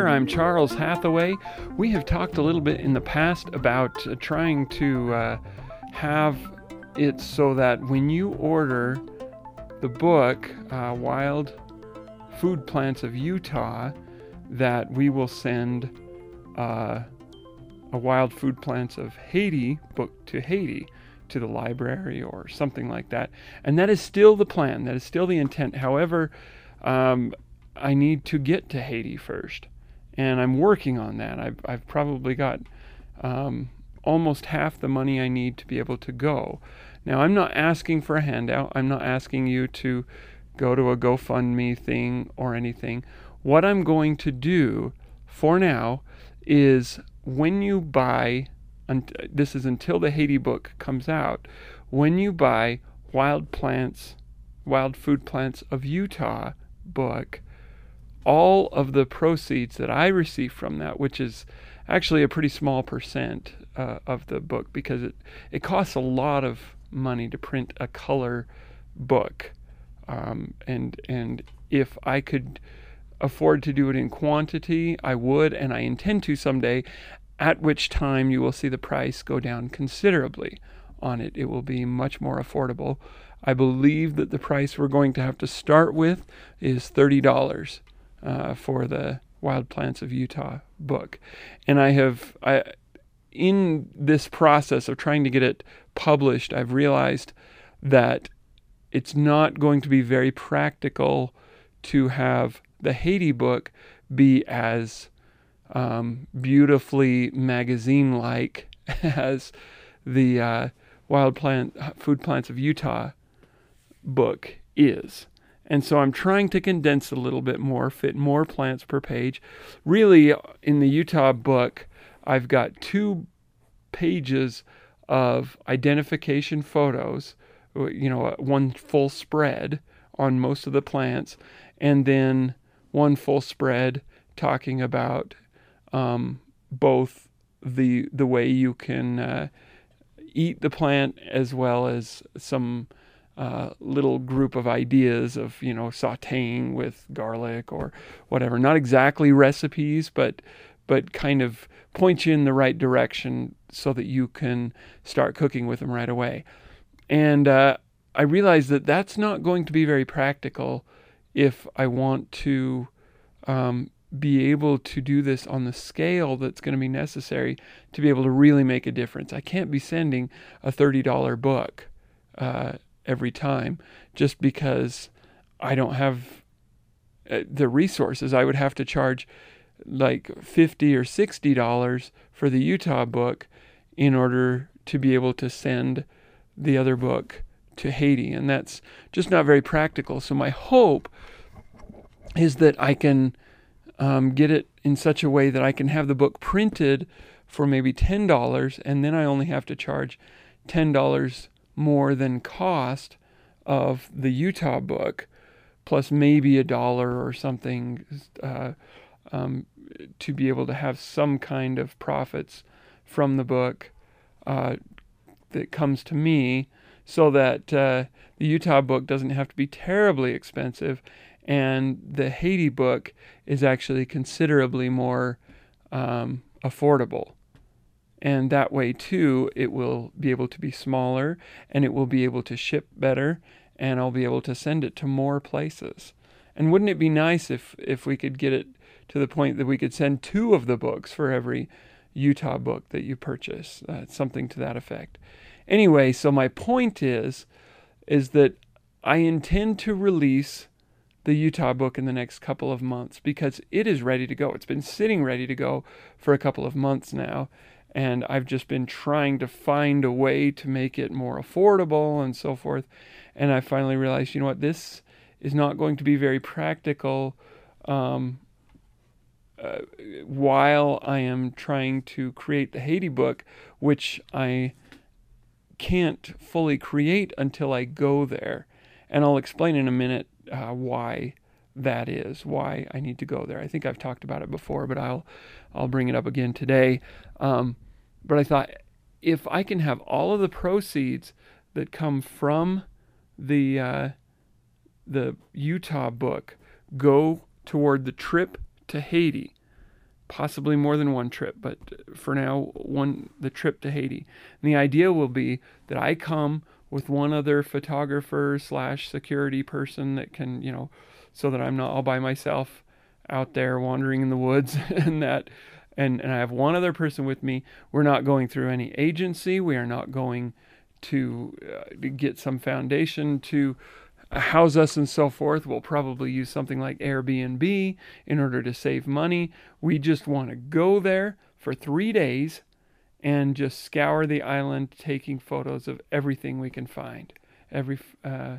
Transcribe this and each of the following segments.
I'm Charles Hathaway. We have talked a little bit in the past about uh, trying to uh, have it so that when you order the book, uh, Wild Food Plants of Utah, that we will send uh, a Wild Food Plants of Haiti book to Haiti to the library or something like that. And that is still the plan. That is still the intent. However, um, I need to get to Haiti first, and I'm working on that. I've, I've probably got um, almost half the money I need to be able to go. Now, I'm not asking for a handout. I'm not asking you to go to a GoFundMe thing or anything. What I'm going to do for now is when you buy, this is until the Haiti book comes out, when you buy Wild Plants, Wild Food Plants of Utah book, all of the proceeds that I receive from that, which is actually a pretty small percent uh, of the book because it, it costs a lot of money to print a color book. Um, and, and if I could afford to do it in quantity, I would, and I intend to someday, at which time you will see the price go down considerably on it. It will be much more affordable. I believe that the price we're going to have to start with is $30 uh, for the Wild Plants of Utah book. And I have, I, in this process of trying to get it published, I've realized that it's not going to be very practical to have the Haiti book be as um, beautifully magazine like as the uh, Wild Plant Food Plants of Utah book is. And so I'm trying to condense a little bit more, fit more plants per page. Really, in the Utah book, I've got two pages of identification photos, you know, one full spread on most of the plants, and then one full spread talking about um, both the the way you can uh, eat the plant as well as some uh, little group of ideas of you know sautéing with garlic or whatever. Not exactly recipes, but but kind of point you in the right direction so that you can start cooking with them right away. And uh, I realized that that's not going to be very practical if I want to um, be able to do this on the scale that's going to be necessary to be able to really make a difference. I can't be sending a $30 book. Uh, every time just because I don't have uh, the resources. I would have to charge like 50 or 60 dollars for the Utah book in order to be able to send the other book to Haiti and that's just not very practical. So my hope is that I can um, get it in such a way that I can have the book printed for maybe ten dollars, and then I only have to charge ten dollars more than cost of the Utah book, plus maybe a dollar or something uh, um, to be able to have some kind of profits from the book uh, that comes to me so that uh, the Utah book doesn't have to be terribly expensive and the Haiti book is actually considerably more um, affordable and that way too it will be able to be smaller and it will be able to ship better and I'll be able to send it to more places. And wouldn't it be nice if if we could get it to the point that we could send two of the books for every Utah book that you purchase, uh, something to that effect. Anyway, so my point is is that I intend to release the Utah book in the next couple of months because it is ready to go. It's been sitting ready to go for a couple of months now and I've just been trying to find a way to make it more affordable and so forth. And I finally realized, you know what, this is not going to be very practical um, uh, while I am trying to create the Haiti book, which I can't fully create until I go there. And I'll explain in a minute uh, why that is, why I need to go there. I think I've talked about it before, but I'll I'll bring it up again today. Um, but I thought if I can have all of the proceeds that come from the uh, the Utah book go toward the trip to Haiti, possibly more than one trip, but for now, one the trip to Haiti. And the idea will be that I come with one other photographer slash security person that can, you know, so that I'm not all by myself out there wandering in the woods and that and and I have one other person with me. We're not going through any agency. We are not going to, uh, get some foundation to house us and so forth. We'll probably use something like Airbnb in order to save money. We just want to go there for 3 days and just scour the island taking photos of everything we can find. Every uh,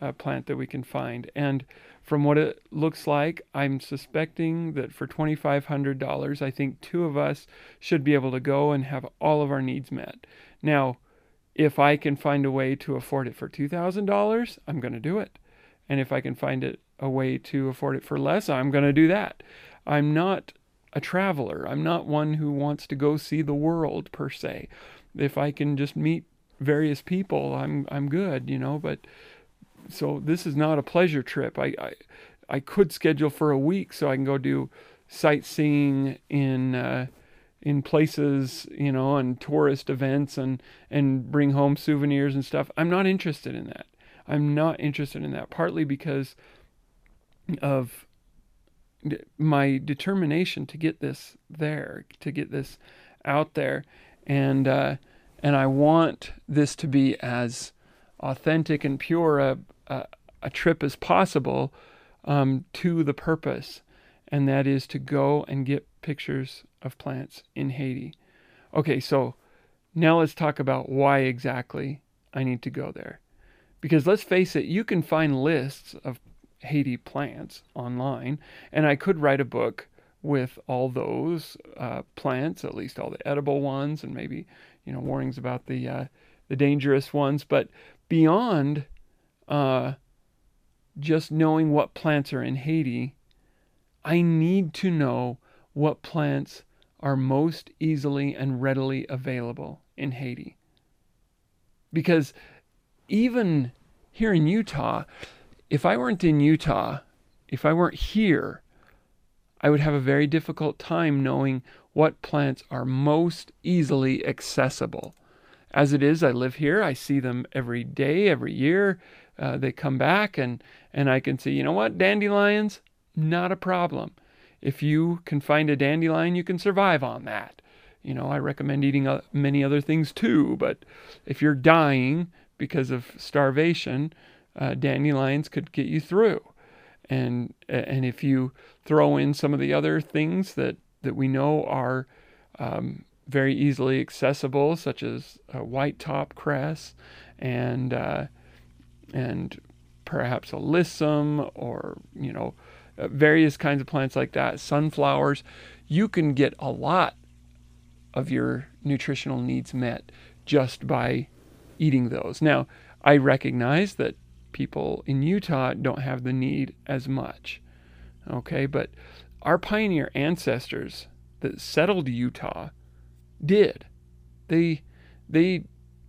uh, plant that we can find. And from what it looks like, I'm suspecting that for $2,500, I think two of us should be able to go and have all of our needs met. Now, if I can find a way to afford it for $2,000, I'm going to do it. And if I can find it a way to afford it for less, I'm going to do that. I'm not a traveler. I'm not one who wants to go see the world per se. If I can just meet various people, I'm I'm good, you know, but so this is not a pleasure trip. I, I, I could schedule for a week so I can go do sightseeing in uh, in places, you know, and tourist events and and bring home souvenirs and stuff. I'm not interested in that. I'm not interested in that partly because of my determination to get this there, to get this out there, and uh, and I want this to be as authentic and pure a, a, a trip as possible um, to the purpose, and that is to go and get pictures of plants in Haiti. Okay, so now let's talk about why exactly I need to go there. Because let's face it, you can find lists of Haiti plants online, and I could write a book with all those uh, plants, at least all the edible ones, and maybe you know warnings about the uh, the dangerous ones. But beyond uh, just knowing what plants are in Haiti, I need to know what plants are most easily and readily available in Haiti. Because even here in Utah, if I weren't in Utah, if I weren't here, I would have a very difficult time knowing what plants are most easily accessible. As it is, I live here. I see them every day, every year. Uh, they come back, and and I can see, you know what, dandelions, not a problem. If you can find a dandelion, you can survive on that. You know, I recommend eating uh, many other things too, but if you're dying because of starvation, uh, dandelions could get you through. And and if you throw in some of the other things that that we know are um, very easily accessible, such as white top cress and uh, and perhaps alyssum or you know uh, various kinds of plants like that, sunflowers. You can get a lot of your nutritional needs met just by eating those. Now, I recognize that people in Utah don't have the need as much. Okay, but our pioneer ancestors that settled Utah did. They they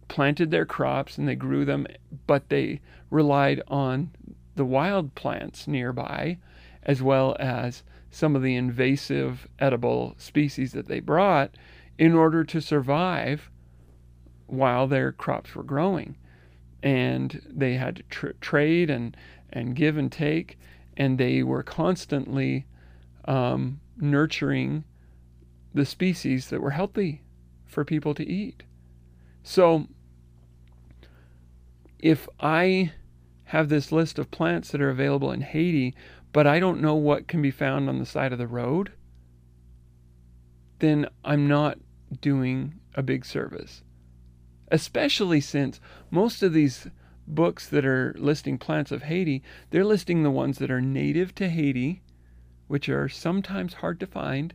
planted their crops and they grew them, but they relied on the wild plants nearby as well as some of the invasive edible species that they brought in order to survive while their crops were growing. And they had to tr- trade and, and give and take, and they were constantly um, nurturing the species that were healthy for people to eat. So, if I have this list of plants that are available in Haiti, but I don't know what can be found on the side of the road, then I'm not doing a big service. Especially since most of these books that are listing plants of Haiti, they're listing the ones that are native to Haiti, which are sometimes hard to find.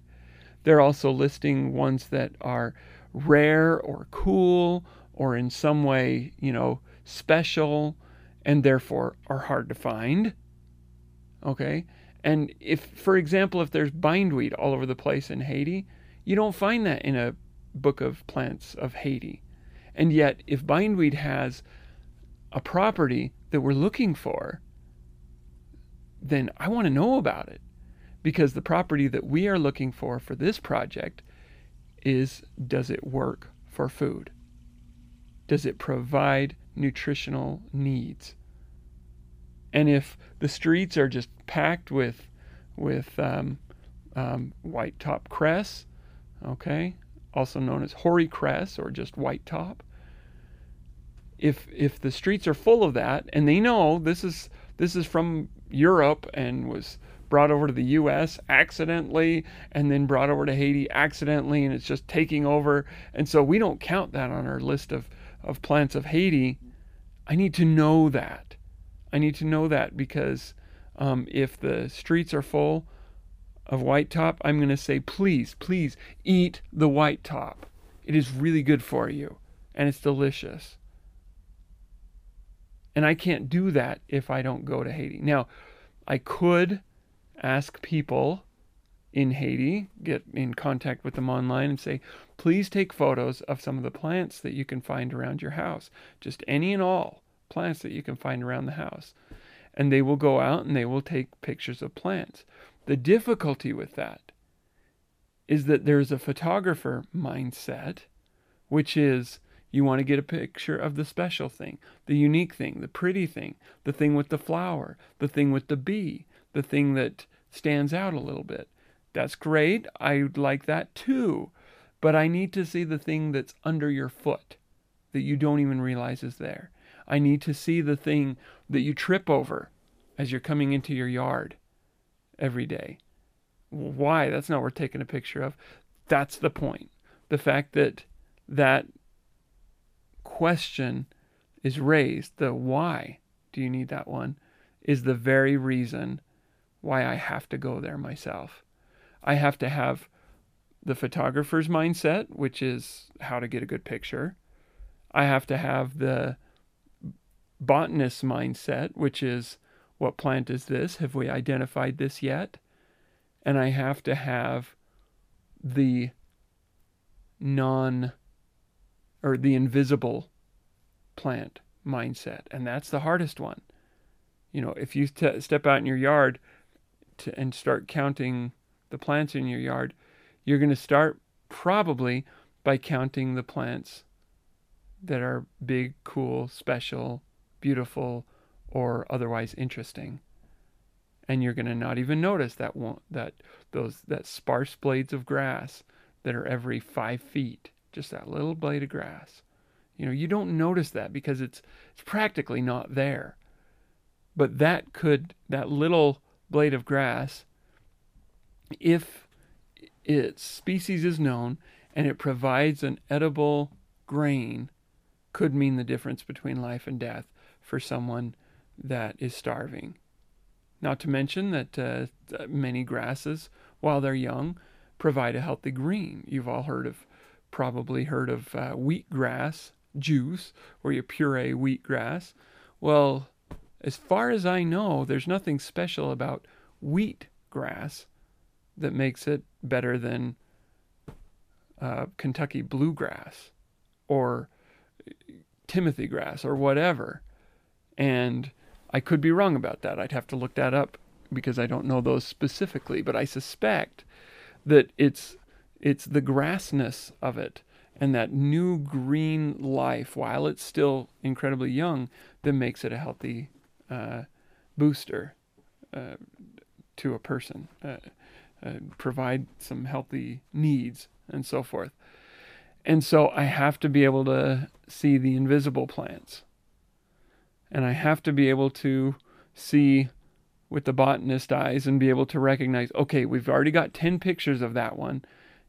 They're also listing ones that are rare or cool or in some way, you know, special and therefore are hard to find. Okay? And if, for example, if there's bindweed all over the place in Haiti, you don't find that in a book of plants of Haiti. And yet, if bindweed has a property that we're looking for, then I want to know about it because the property that we are looking for for this project is does it work for food? Does it provide nutritional needs? And if the streets are just packed with with um, um, white top cress, okay, also known as hoary cress or just white top. If if the streets are full of that, and they know this is this is from Europe and was brought over to the U.S. accidentally, and then brought over to Haiti accidentally, and it's just taking over, and so we don't count that on our list of of plants of Haiti. I need to know that. I need to know that because um, if the streets are full of white top, I'm going to say, please, please eat the white top. It is really good for you and it's delicious. And I can't do that if I don't go to Haiti. Now, I could ask people in Haiti, get in contact with them online and say, please take photos of some of the plants that you can find around your house. Just any and all plants that you can find around the house. And they will go out and they will take pictures of plants. The difficulty with that is that there's a photographer mindset, which is you want to get a picture of the special thing, the unique thing, the pretty thing, the thing with the flower, the thing with the bee, the thing that stands out a little bit. That's great. I'd like that too. But I need to see the thing that's under your foot that you don't even realize is there. I need to see the thing that you trip over as you're coming into your yard every day. Why? That's not worth taking a picture of. That's the point. The fact that that question is raised, the why do you need that one, is the very reason why I have to go there myself. I have to have the photographer's mindset, which is how to get a good picture. I have to have the botanist's mindset, which is what plant is this? Have we identified this yet? And I have to have the non or the invisible plant mindset. And that's the hardest one. You know, if you t- step out in your yard to, and start counting the plants in your yard, you're going to start probably by counting the plants that are big, cool, special, beautiful, or otherwise interesting. And you're going to not even notice that one, that those that sparse blades of grass that are every five feet, just that little blade of grass. You know, you don't notice that because it's it's practically not there. But that could that little blade of grass, if its species is known and it provides an edible grain, could mean the difference between life and death for someone that is starving. Not to mention that uh, many grasses, while they're young, provide a healthy green. You've all heard of, probably heard of uh, wheatgrass juice, where you puree wheatgrass. Well, as far as I know, there's nothing special about wheat grass that makes it better than uh, Kentucky bluegrass or Timothy grass or whatever. And I could be wrong about that. I'd have to look that up because I don't know those specifically, but I suspect that it's it's the grassness of it and that new green life while it's still incredibly young that makes it a healthy uh, booster uh, to a person, uh, uh provide some healthy needs and so forth. And so I have to be able to see the invisible plants and I have to be able to see with the botanist eyes and be able to recognize okay, we've already got 10 pictures of that one.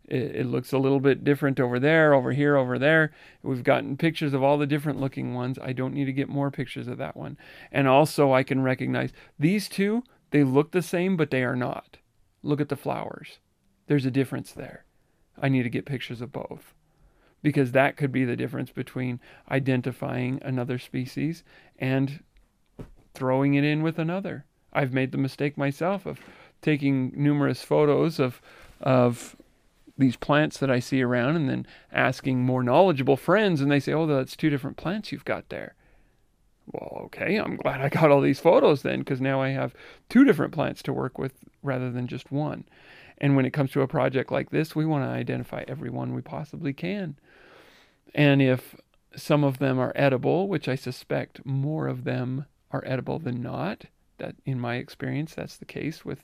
It, it, looks a little bit different over there, over here, over there. We've gotten pictures of all the different looking ones. I don't need to get more pictures of that one. And also, I can recognize these two, they look the same, but they are not. Look at the flowers. There's a difference there. I need to get pictures of both because that could be the difference between identifying another species and throwing it in with another. I've made the mistake myself of taking numerous photos of of these plants that I see around and then asking more knowledgeable friends and they say, "Oh, that's two different plants you've got there." Well, okay, I'm glad I got all these photos then because now I have two different plants to work with rather than just one. And when it comes to a project like this, we want to identify every one we possibly can. And if some of them are edible, which I suspect more of them are edible than not, that in my experience that's the case with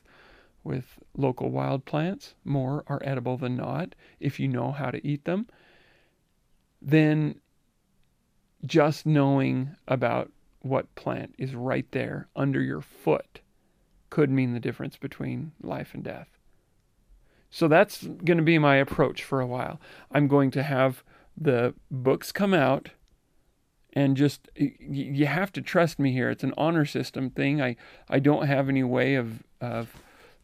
with local wild plants, more are edible than not if you know how to eat them. Then just knowing about what plant is right there under your foot could mean the difference between life and death. So that's going to be my approach for a while. I'm going to have the books come out and just you have to trust me here. It's an honor system thing. I I don't have any way of of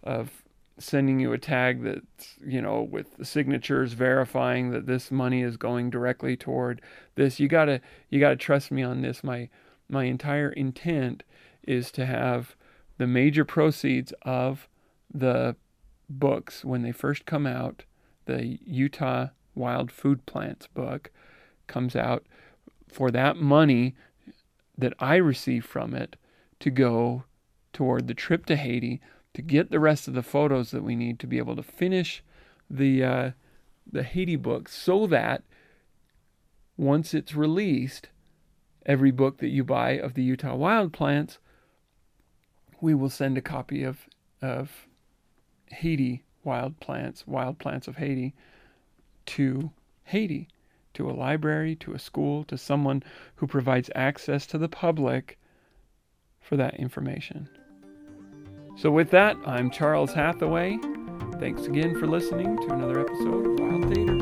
of sending you a tag that's you know with the signatures verifying that this money is going directly toward this. You gotta you gotta trust me on this. My my entire intent is to have the major proceeds of the books when they first come out. The Utah Wild Food Plants book comes out for that money that I receive from it to go toward the trip to Haiti to get the rest of the photos that we need to be able to finish the uh, the Haiti book so that once it's released, every book that you buy of the Utah wild plants, we will send a copy of of Haiti wild plants, wild plants of Haiti, to Haiti, to a library, to a school, to someone who provides access to the public for that information. So, with that, I'm Charles Hathaway. Thanks again for listening to another episode of Wild Theater.